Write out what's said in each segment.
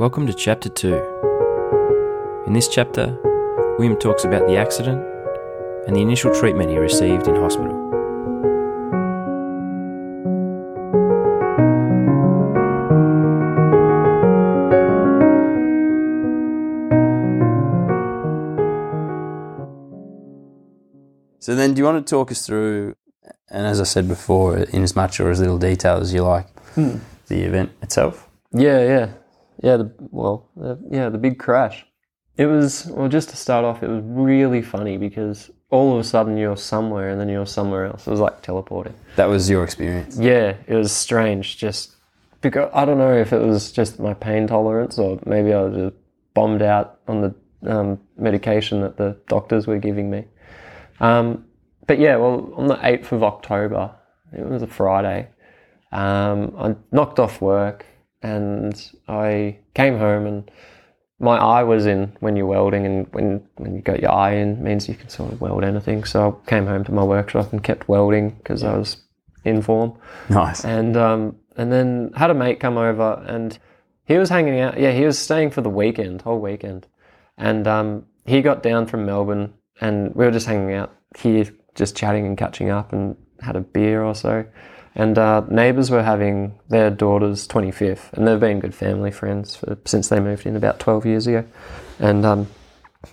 Welcome to Chapter 2. In this chapter, William talks about the accident and the initial treatment he received in hospital. So then, do you want to talk us through, and as I said before, in as much or as little detail as you like, hmm. the event itself? Yeah, yeah, yeah. The, well, the, yeah, the big crash. It was well. Just to start off, it was really funny because all of a sudden you're somewhere and then you're somewhere else. It was like teleporting. That was your experience. Yeah, it was strange. Just because I don't know if it was just my pain tolerance or maybe I was just bombed out on the um, medication that the doctors were giving me. Um, but yeah, well, on the 8th of October, it was a Friday, um, I knocked off work and I came home and my eye was in when you're welding and when, when you got your eye in means you can sort of weld anything. So I came home to my workshop and kept welding because I was in form Nice. and um, and then had a mate come over and he was hanging out. Yeah, he was staying for the weekend, whole weekend, and um, he got down from Melbourne and we were just hanging out here, just chatting and catching up, and had a beer or so. And uh, neighbours were having their daughter's 25th, and they've been good family friends for, since they moved in about 12 years ago. And um,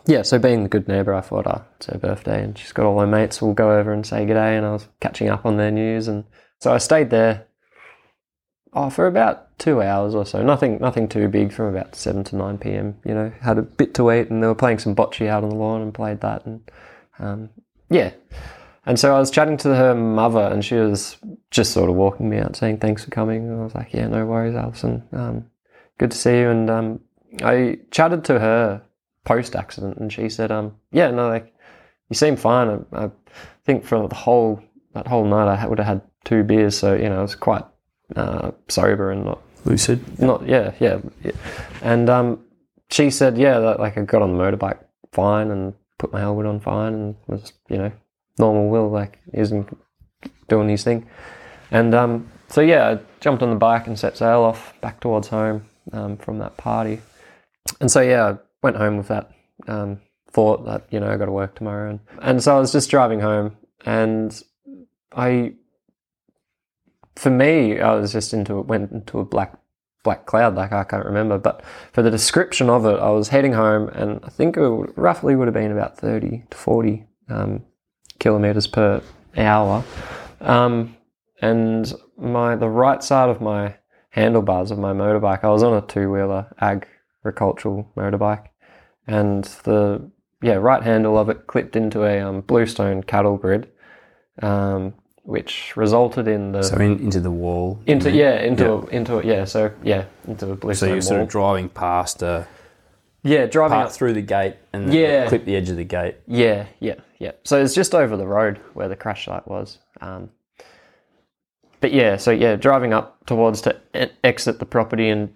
yeah, so being the good neighbour, I thought, oh, it's her birthday and she's got all her mates. We'll go over and say good day. And I was catching up on their news. And so I stayed there oh, for about two hours or so. Nothing nothing too big from about 7 to 9 p.m. You know, had a bit to eat and they were playing some bocce out on the lawn and played that. And um, yeah. And so I was chatting to her mother and she was just sort of walking me out saying, thanks for coming. And I was like, yeah, no worries, Alison. Um, good to see you. And um, I chatted to her post accident, and she said, um, "Yeah, no, like you seem fine. I, I think for the whole that whole night, I would have had two beers, so you know, I was quite uh, sober and not Lucid. not yeah, yeah, yeah. And um, she said, yeah, that, like I got on the motorbike fine and put my helmet on fine and was you know normal Will like isn't doing his thing. And um, so yeah, I jumped on the bike and set sail off back towards home um, from that party. And so yeah, I went home with that um, thought that you know I got to work tomorrow, and and so I was just driving home, and I, for me, I was just into went into a black black cloud like I can't remember, but for the description of it, I was heading home, and I think it roughly would have been about thirty to forty um, kilometers per hour, um, and my the right side of my handlebars of my motorbike, I was on a two wheeler agricultural motorbike, and the yeah right handle of it clipped into a um, bluestone cattle grid, um, which resulted in the So in, into the wall. into yeah into A, into a, yeah so yeah into a bluestone. So you're sort wall. of driving past a yeah driving part up through the gate and then Yeah. clip the edge of the gate. Yeah, yeah, yeah. So it's just over the road where the crash site was. Um, but yeah, so yeah, driving up towards to e- exit the property and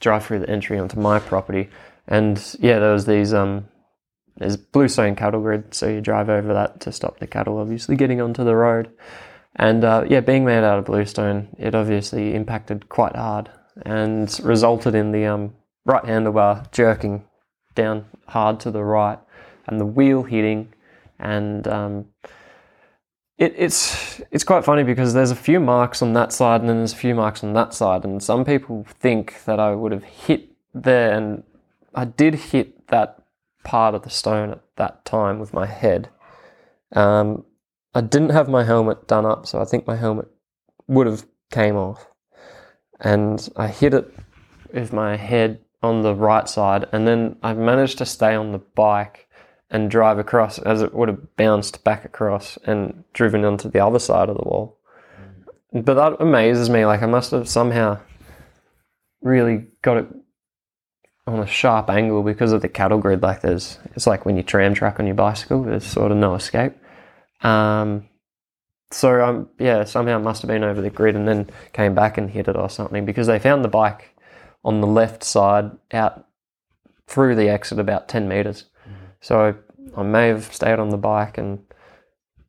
drive through the entry onto my property, and yeah, there was these um, there's bluestone cattle grid, so you drive over that to stop the cattle, obviously getting onto the road, and uh, yeah, being made out of bluestone, it obviously impacted quite hard and resulted in the um, right handlebar jerking down hard to the right and the wheel hitting. And um, it, it's it's quite funny because there's a few marks on that side and then there's a few marks on that side. And some people think that I would have hit there and I did hit that part of the stone at that time with my head. Um, I didn't have my helmet done up, so I think my helmet would have came off, and I hit it with my head on the right side, and then I managed to stay on the bike and drive across as it would have bounced back across and driven onto the other side of the wall. But that amazes me. Like I must have somehow really got it on a sharp angle because of the cattle grid. Like there's, it's like when you tram track on your bicycle. There's sort of no escape. Um, so um, yeah, somehow it must have been over the grid and then came back and hit it or something because they found the bike on the left side out through the exit about 10 meters. So I may have stayed on the bike and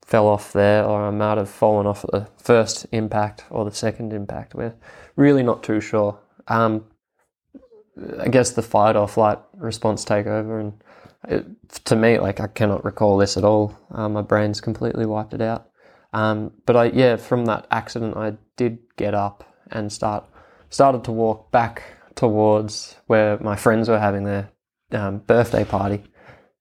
fell off there, or I might have fallen off at the first impact or the second impact. We're really not too sure. Um, I guess the fight or flight response take over, and it, to me, like I cannot recall this at all. Um, my brain's completely wiped it out. Um, but I, yeah, from that accident, I did get up and start started to walk back towards where my friends were having their um, birthday party,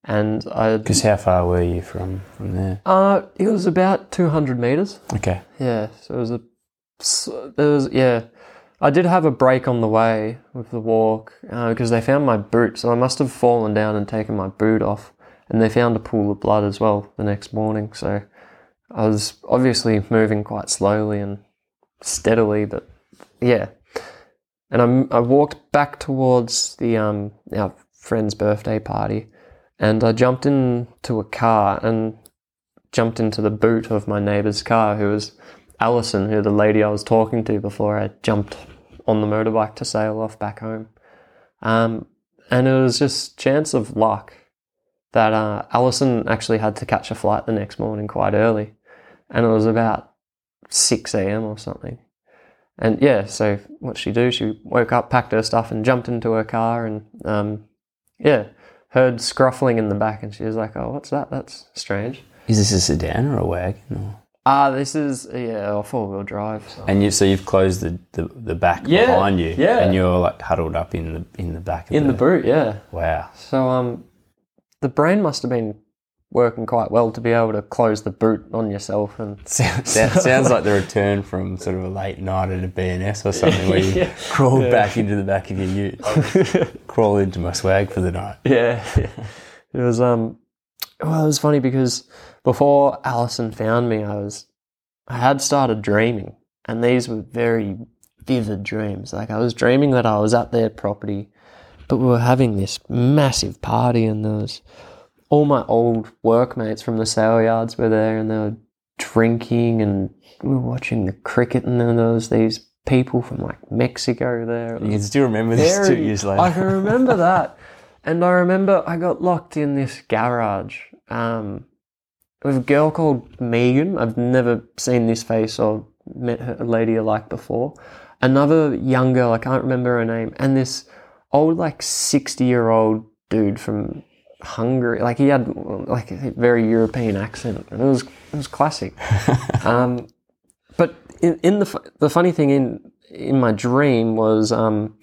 and I. Because how far were you from from there? Uh, it was about two hundred meters. Okay. Yeah, so it was a. so There was yeah, I did have a break on the way with the walk because they found my boot, so I must have fallen down and taken my boot off, and they found a pool of blood as well the next morning. So I was obviously moving quite slowly and steadily, but yeah. And I'm, I walked back towards the um, our friend's birthday party, and I jumped into a car and jumped into the boot of my neighbour's car, who was Alison, who the lady I was talking to before I jumped on the motorbike to sail off back home. Um, and it was just chance of luck that uh, Alison actually had to catch a flight the next morning quite early, and it was about six a.m. or something. And yeah, so what she do? She woke up, packed her stuff, and jumped into her car, and um, yeah, heard scruffling in the back, and she was like, "Oh, what's that? That's strange." Is this a sedan or a wagon? Or? Ah, this is yeah, a four wheel drive. So. And you so you've closed the, the, the back Yeah, behind you, yeah. and you're like huddled up in the in the back of In the boot, yeah. Wow. So um, the brain must have been working quite well to be able to close the boot on yourself and Sounds, sounds like the return from sort of a late night at a B&S or something where you Yeah. crawled back into the back of your ute. Crawl into my swag for the night. yeah, it was um, well, it was funny because before Alison found me, I was I had started dreaming, and these were very vivid dreams. Like I was dreaming that I was at their property, but we were having this massive party, and there was all my old workmates from the sale yards were there, and they were drinking, and we were watching the cricket, and then there was these people from like Mexico there. It You can still remember this two years later. I can remember that. And I remember I got locked in this garage um, with a girl called Megan. I've never seen this face or met her, a lady alike before. Another young girl, I can't remember her name, and this old, like, 60 year old dude from Hungary. Like, he had like a very European accent, and it was, it was classic. um, but in, in the the funny thing in in my dream was um,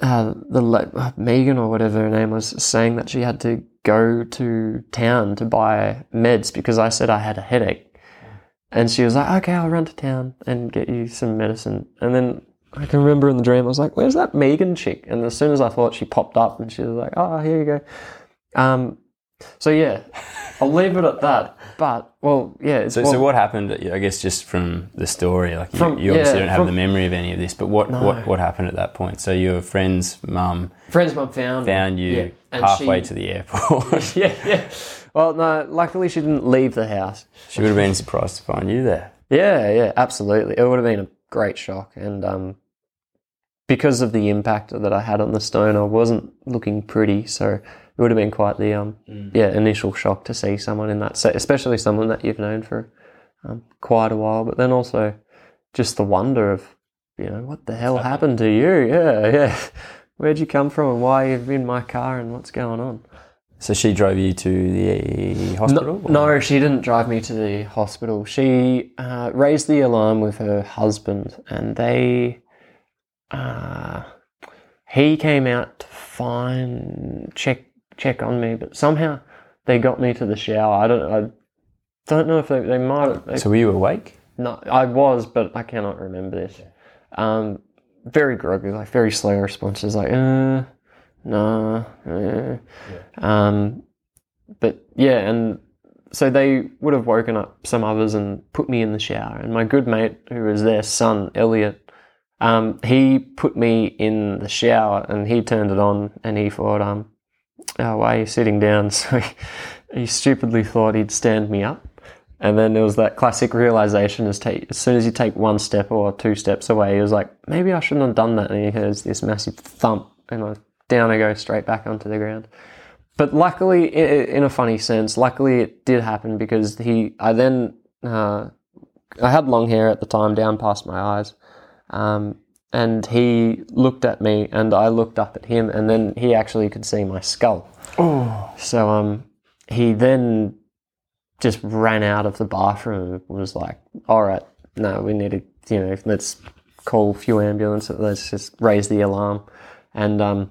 uh, the uh, Megan or whatever her name was saying that she had to go to town to buy meds because I said I had a headache, and she was like, "Okay, I'll run to town and get you some medicine." And then I can remember in the dream I was like, "Where's that Megan chick?" And as soon as I thought she popped up, and she was like, "Oh, here you go." Um, so yeah, I'll leave it at that. But well, yeah. It's So, well, so what happened? I guess just from the story, like you, From- you obviously yeah, don't have from- the memory of any of this, but what, No. what what happened at that point? So your friend's mum friend's mum found found you Yeah, halfway she- to the airport. yeah, yeah. Well, no. Luckily, she didn't leave the house. she would have been surprised to find you there. Yeah, yeah, absolutely. It would have been a great shock, and um, because of the impact that I had on the stone, I wasn't looking pretty, so it would have been quite the um, yeah initial shock to see someone in that set, especially someone that you've known for um, quite a while. But then also just the wonder of you know what the hell happened to you? Yeah, yeah. Where'd you come from, and why are you in my car, and what's going on? So she drove you to the hospital? or- No, she didn't drive me to the hospital. She uh, raised the alarm with her husband, and they, uh, he came out to find check check on me, but somehow they got me to the shower. I don't, I don't know if they, they might. Have, they, So were you awake? no, I was, but I cannot remember this. Um, very groggy, like very slow responses, like uh, no, uh. um, but yeah, and so they would have woken up some others and put me in the shower. And my good mate, who was their son, Elliot, um, he put me in the shower and he turned it on and he thought, um, oh, why are you sitting down? So he, he stupidly thought he'd stand me up. And then there was that classic realization as, take, as soon as you take one step or two steps away, he was like, maybe I shouldn't have done that. And he hears this massive thump, and I, down I go straight back onto the ground. But luckily, in a funny sense, luckily it did happen because he, I then, uh, I had long hair at the time down past my eyes. Um, and he looked at me, and I looked up at him, and then he actually could see my skull. Oh. So um, he then just ran out of the bathroom and was like, "All right, no, we need to, you know, let's call a few ambulances. Let's just raise the alarm." And um,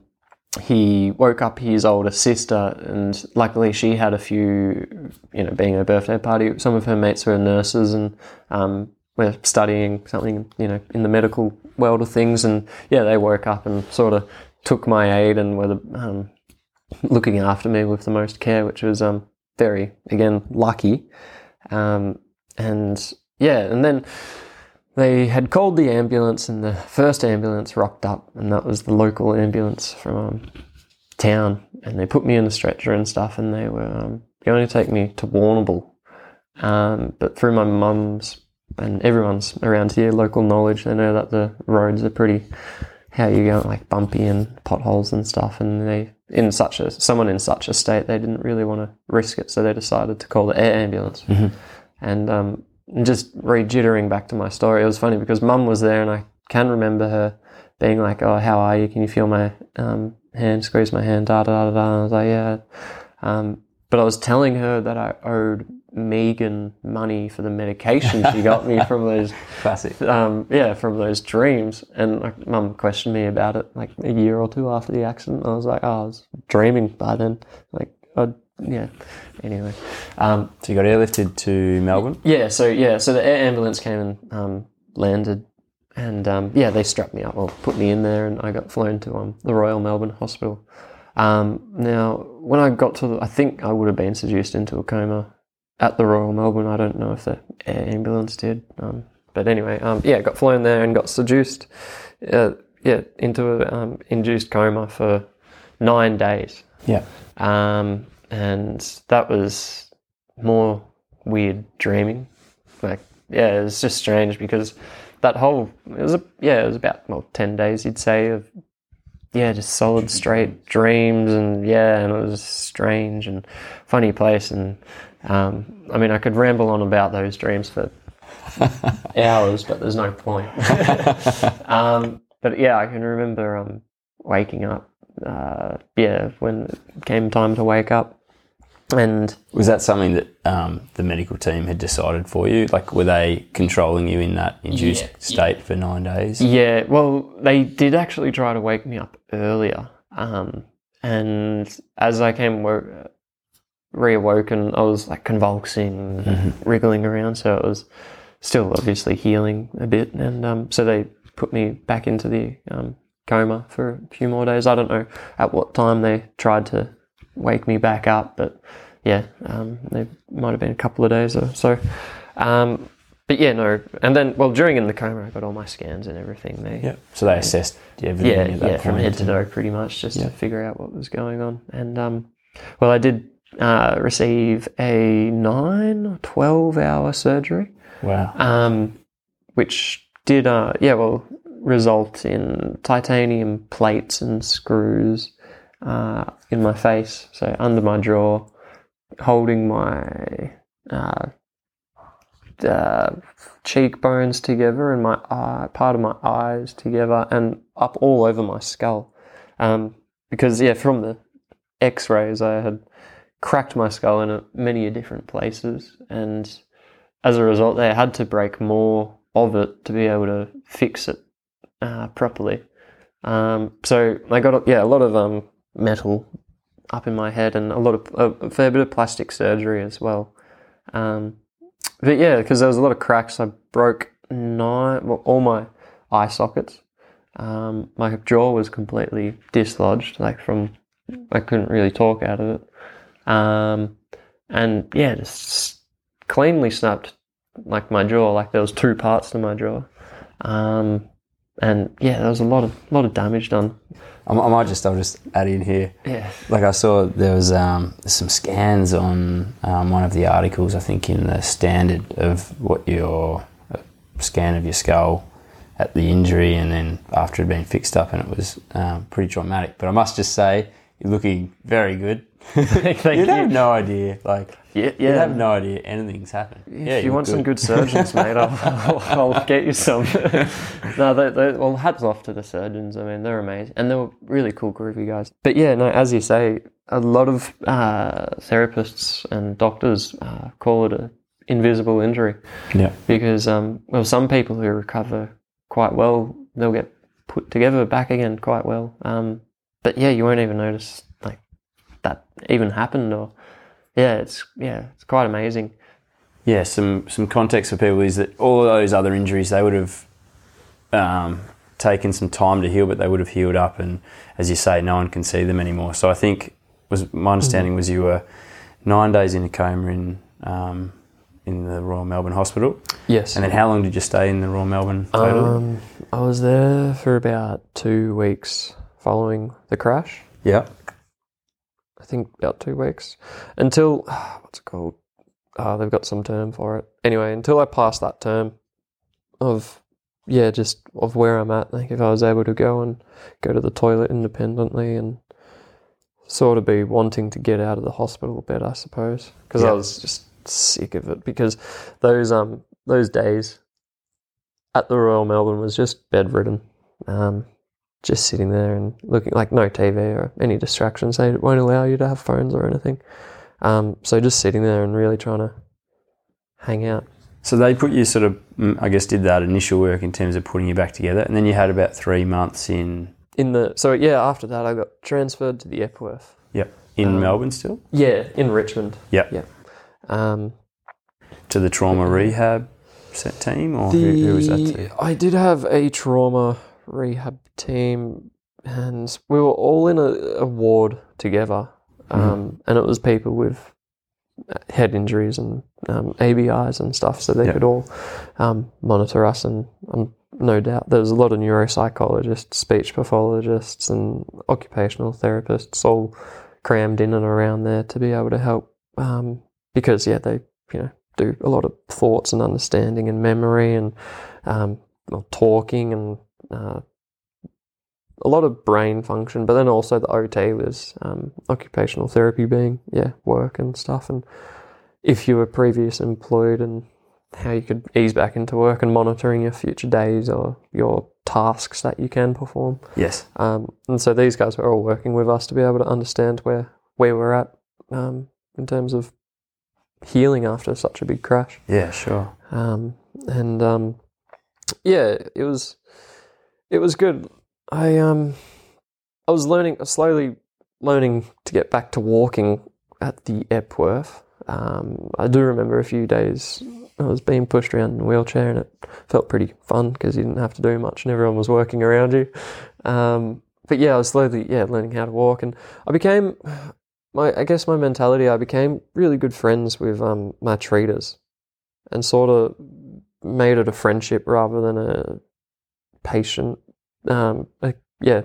he woke up his older sister, and luckily she had a few, you know, being her birthday party. Some of her mates were nurses and um, were studying something, you know, in the medical world of things. And yeah, they woke up and sort of took my aid and were the, um, looking after me with the most care, which was um, very, again, lucky. Um, and yeah, and then they had called the ambulance, and the first ambulance rocked up, and that was the local ambulance from um, town. And they put me in a stretcher and stuff, and they were um, going to take me to Warrnambool. Um, but through my mum's and everyone's around here, local knowledge, they know that the roads are pretty, how you go, like bumpy and potholes and stuff. And they, in such a, someone in such a state, they didn't really want to risk it. So they decided to call the air ambulance. And um, just rejittering back to my story, it was funny because mum was there and I can remember her being like, Oh, how are you? Can you feel my um, hand? Squeeze my hand, da da da da. And I was like, Yeah. Um, but I was telling her that I owed Megan money for the medication she got me from those, Classic. um, yeah, from those dreams. And like, mum questioned me about it like a year or two after the accident. I was like, oh, I was dreaming by then. Like, I, yeah. Anyway, um, So you got airlifted to Melbourne. yeah, so yeah, so the air ambulance came and um, landed, and um, yeah, they strapped me up, or put me in there, and I got flown to um, the Royal Melbourne Hospital. Um, now, when I got to, the, I think I would have been seduced into a coma at the Royal Melbourne. I don't know if the air ambulance did, um, but anyway, um, yeah, got flown there and got seduced, uh, yeah, into a um, induced coma for nine days Yeah. um, and that was more weird dreaming. Like, yeah, it was just strange because that whole it was a yeah, it was about well ten days you'd say of yeah, just solid straight dreams and yeah, and it was a strange and funny place and um, I mean I could ramble on about those dreams for hours, but there's no point. um, but yeah, I can remember um, waking up. Uh, yeah, when it came time to wake up, and Was that something that um, the medical team had decided for you? Like, were they controlling you in that induced Yeah. state for nine days? yeah, well, they did actually try to wake me up earlier. Um, and as I came wo- reawoken, I was like convulsing, wriggling around. So it was still obviously healing a bit. And um, so they put me back into the um, coma for a few more days. I don't know at what time they tried to wake me back up, but yeah, um, they might have been a couple of days or so. Um, but yeah, no. And then, well, during in the coma, I got all my scans and everything. They, Yeah. So they assessed everything yeah, yeah, from head to toe, pretty much, just Yeah. to figure out what was going on. And um, well, I did uh, receive a nine or twelve hour surgery, Wow. um, which did, uh, yeah, well, result in titanium plates and screws uh, in my face, so under my jaw, holding my uh, uh, cheekbones together and my eye, part of my eyes together, and up all over my skull. Um, because yeah, from the X-rays, I had cracked my skull in a, many different places, and as a result, they had to break more of it to be able to fix it uh, properly. Um, so I got yeah a lot of um, metal up in my head and a lot of a fair bit of plastic surgery as well. Um, but yeah, because there was a lot of cracks. I broke nine, well, all my eye sockets. Um, my jaw was completely dislodged, like from I couldn't really talk out of it. Um, and yeah, just cleanly snapped like my jaw. Like there was two parts to my jaw. Um, and yeah, there was a lot of lot of damage done. I, I might just, I'll just add in here. Yeah. Like I saw there was um, some scans on um, one of the articles, I think in the standard of what your uh, scan of your skull at the injury and then after it had been fixed up and it was um, pretty traumatic. But I must just say, You're looking very good. Thank You'd you. have no idea. Like, Yeah, you'd have no idea anything's happened. yeah, if you you're want some good surgeons, mate, I'll, I'll, I'll get you some. no, they, they, well, hats off to the surgeons. I mean, they're amazing, and they were really cool of guys. But yeah, no, as you say, a lot of uh, therapists and doctors uh, call it a invisible injury Yeah. because, um, well, some people who recover quite well, they'll get put together back again quite well. Um, but yeah, you won't even notice like that even happened, or yeah, it's yeah, it's quite amazing. Yeah, some some context for people is that all of those other injuries they would have um, taken some time to heal, but they would have healed up, and as you say, no one can see them anymore. So I think was my understanding was you were nine days in a coma in um, in the Royal Melbourne Hospital, Yes. and then how long did you stay in the Royal Melbourne? Total? Um, I was there for about two weeks following the crash. yeah, I think about two weeks until what's it called? Uh, they've got some term for it. Anyway, until I passed that term of yeah, just of where I'm at. Like if I was able to go and go to the toilet independently and sort of be wanting to get out of the hospital bed, I suppose, because I was just sick of it. Because those um those days at the Royal Melbourne was just bedridden, um, just sitting there and looking like no TV or any distractions. They won't allow you to have phones or anything. Um, so just sitting there and really trying to hang out. So they put you sort of, mm, I guess, did that initial work in terms of putting you back together, and then you had about three months in, In the so yeah, after that I got transferred to the Epworth. yep, in Um, Melbourne still, Yeah, in Richmond. Yep. Yeah. Um, to the trauma rehab set team, or who, who was that to? I did have a trauma rehab team, and we were all in a, a ward together. Um, And it was people with head injuries and um, ABIs and stuff, so they Yeah. could all um, monitor us. And um, no doubt there was a lot of neuropsychologists, speech pathologists, and occupational therapists all crammed in and around there to be able to help. Um, because yeah, they you know do a lot of thoughts and understanding and memory and um, well, talking and uh, a lot of brain function, but then also the OT was um, occupational therapy being yeah work and stuff, and if you were previous employed and how you could ease back into work and monitoring your future days or your tasks that you can perform. Yes, Um, and so these guys were all working with us to be able to understand where where we're at um, in terms of healing after such a big crash. yeah, sure. Um, and um, yeah, it was it was good. I um I was learning slowly learning to get back to walking at the Epworth. Um, I do remember a few days I was being pushed around in a wheelchair, and it felt pretty fun because you didn't have to do much, and everyone was working around you. Um, but yeah, I was slowly yeah learning how to walk, and I became my I guess my mentality. I became really good friends with um, my treaters, and sort of made it a friendship rather than a patient. Um, a, yeah,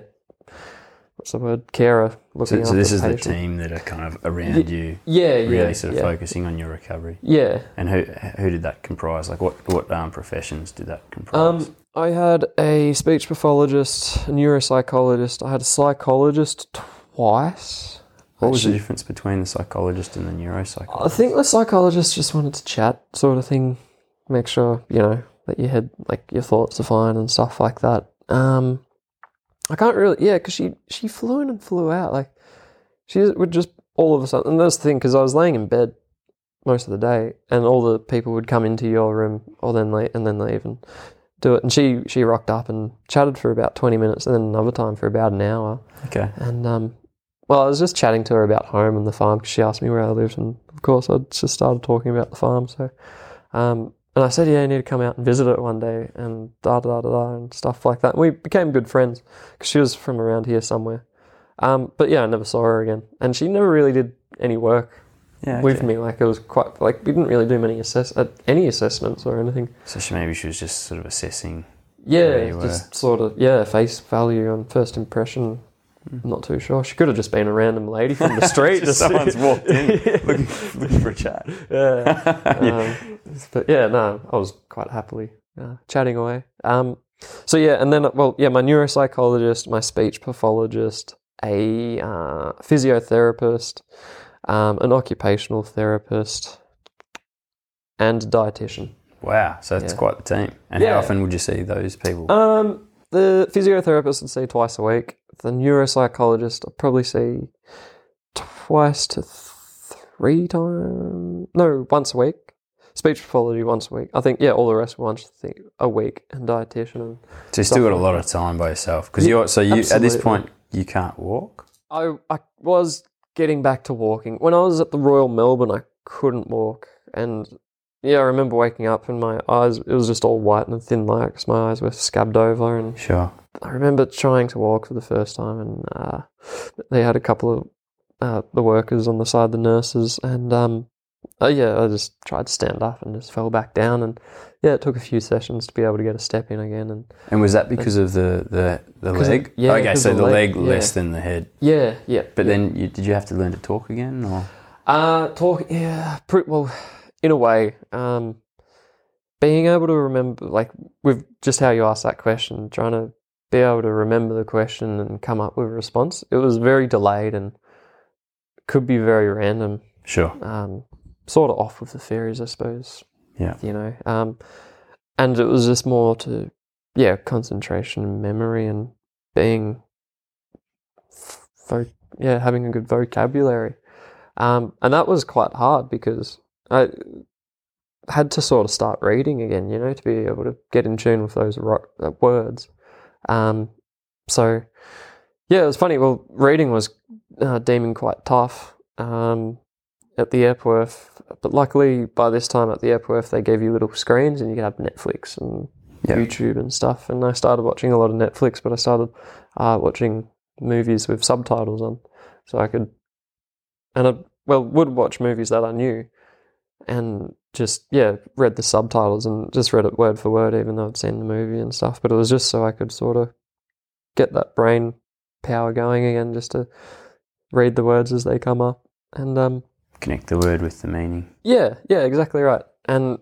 what's the word? Carer looking So, so this is the team that are kind of around you, Yeah, really yeah, sort of yeah. focusing on your recovery. Yeah. And who who did that comprise? Like what what um, professions did that comprise? Um, I had a speech pathologist, a neuropsychologist. I had a psychologist twice. what was the difference between the psychologist and the neuropsychologist? I think the psychologist just wanted to chat, sort of thing, make sure you know that you had like your thoughts are fine and stuff like that. Um, I can't really, yeah, because she she flew in and flew out. Like she would just all of a sudden. And that's the thing, because I was laying in bed most of the day, and all the people would come into your room, or then leave, and then leave and do it. And she she rocked up and chatted for about twenty minutes, and then another time for about an hour. okay, And um, well, I was just chatting to her about home and the farm because she asked me where I lived, and of course I just started talking about the farm. So, um, and I said, yeah, you need to come out and visit it one day, and da da da da and stuff like that. And we became good friends because she was from around here somewhere. Um, but yeah, I never saw her again, and she never really did any work yeah, with okay. me. Like it was quite like we didn't really do many assess uh, any assessments or anything. So she, maybe she was just sort of assessing. Yeah, just sort of yeah, face value on first impression. I'm not too sure. She could have just been a random lady from the street. Just someone's walked in looking, looking for a chat. yeah. Um, but yeah, no, I was quite happily uh, chatting away. Um, so yeah, and then well, yeah, my neuropsychologist, my speech pathologist, a uh, physiotherapist, um, an occupational therapist, and a dietitian. Wow, so it's Yeah. quite the team. And Yeah. how often would you see those people? Um, the physiotherapist I'd see twice a week. The neuropsychologist I'd probably see twice to three times. No, once a week. Speech pathology once a week. I think yeah, all the rest once a week, and dietitian. And so you still got a lot of time by yourself because you're so you at this point you can't walk. I I was getting back to walking when I was at the Royal Melbourne. I couldn't walk, and yeah, I remember waking up and my eyes it was just all white and thin like 'cause my eyes were scabbed over and Sure. I remember trying to walk for the first time, and uh, they had a couple of uh, the workers on the side, the nurses, and um, oh yeah, I just tried to stand up and just fell back down, and yeah, it took a few sessions to be able to get a step in again, and And was that because of the the, the of- leg? yeah, Okay, so the leg, leg, less than the head. yeah, yeah. But yeah. then you, did you have to learn to talk again or? Uh, talk, yeah, pretty well, in a way. Um, being able to remember, like, with just how you asked that question, trying to be able to remember the question and come up with a response, it was very delayed and could be very random. Sure. Um, sort of off with the fairies, I suppose. Yeah. You know, um, and it was just more to, yeah, concentration and memory and being, vo- yeah, having a good vocabulary. Um, and that was quite hard because I had to sort of start reading again, you know, to be able to get in tune with those ro- uh, words. Um, so, yeah, it was funny. Well, reading was uh, deeming quite tough um, at the Epworth, but luckily by this time at the Epworth, they gave you little screens and you could have Netflix and Yeah. YouTube and stuff. And I started watching a lot of Netflix, but I started uh, watching movies with subtitles on, so I could, and I well would watch movies that I knew, and just yeah read the subtitles and just read it word for word, even though I'd seen the movie and stuff. But it was just so I could sort of get that brain power going again, just to read the words as they come up, and um Connect the word with the meaning. yeah, yeah, exactly right. And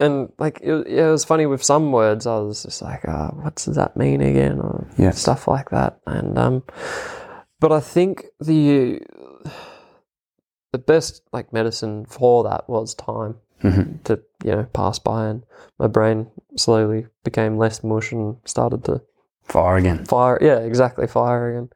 and like it, it was funny with some words, I was just like, oh, what does that mean again, or Yeah. stuff like that. And um, but I think the the best like medicine for that was time Mhm. to you know pass by, and my brain slowly became less mush and started to Fire again. fire. Yeah, exactly, fire again.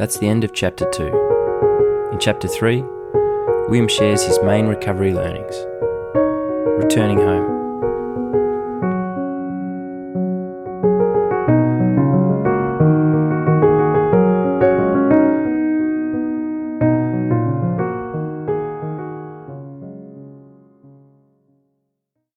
That's the end of chapter 2. In chapter 3, William shares his main recovery learnings returning home.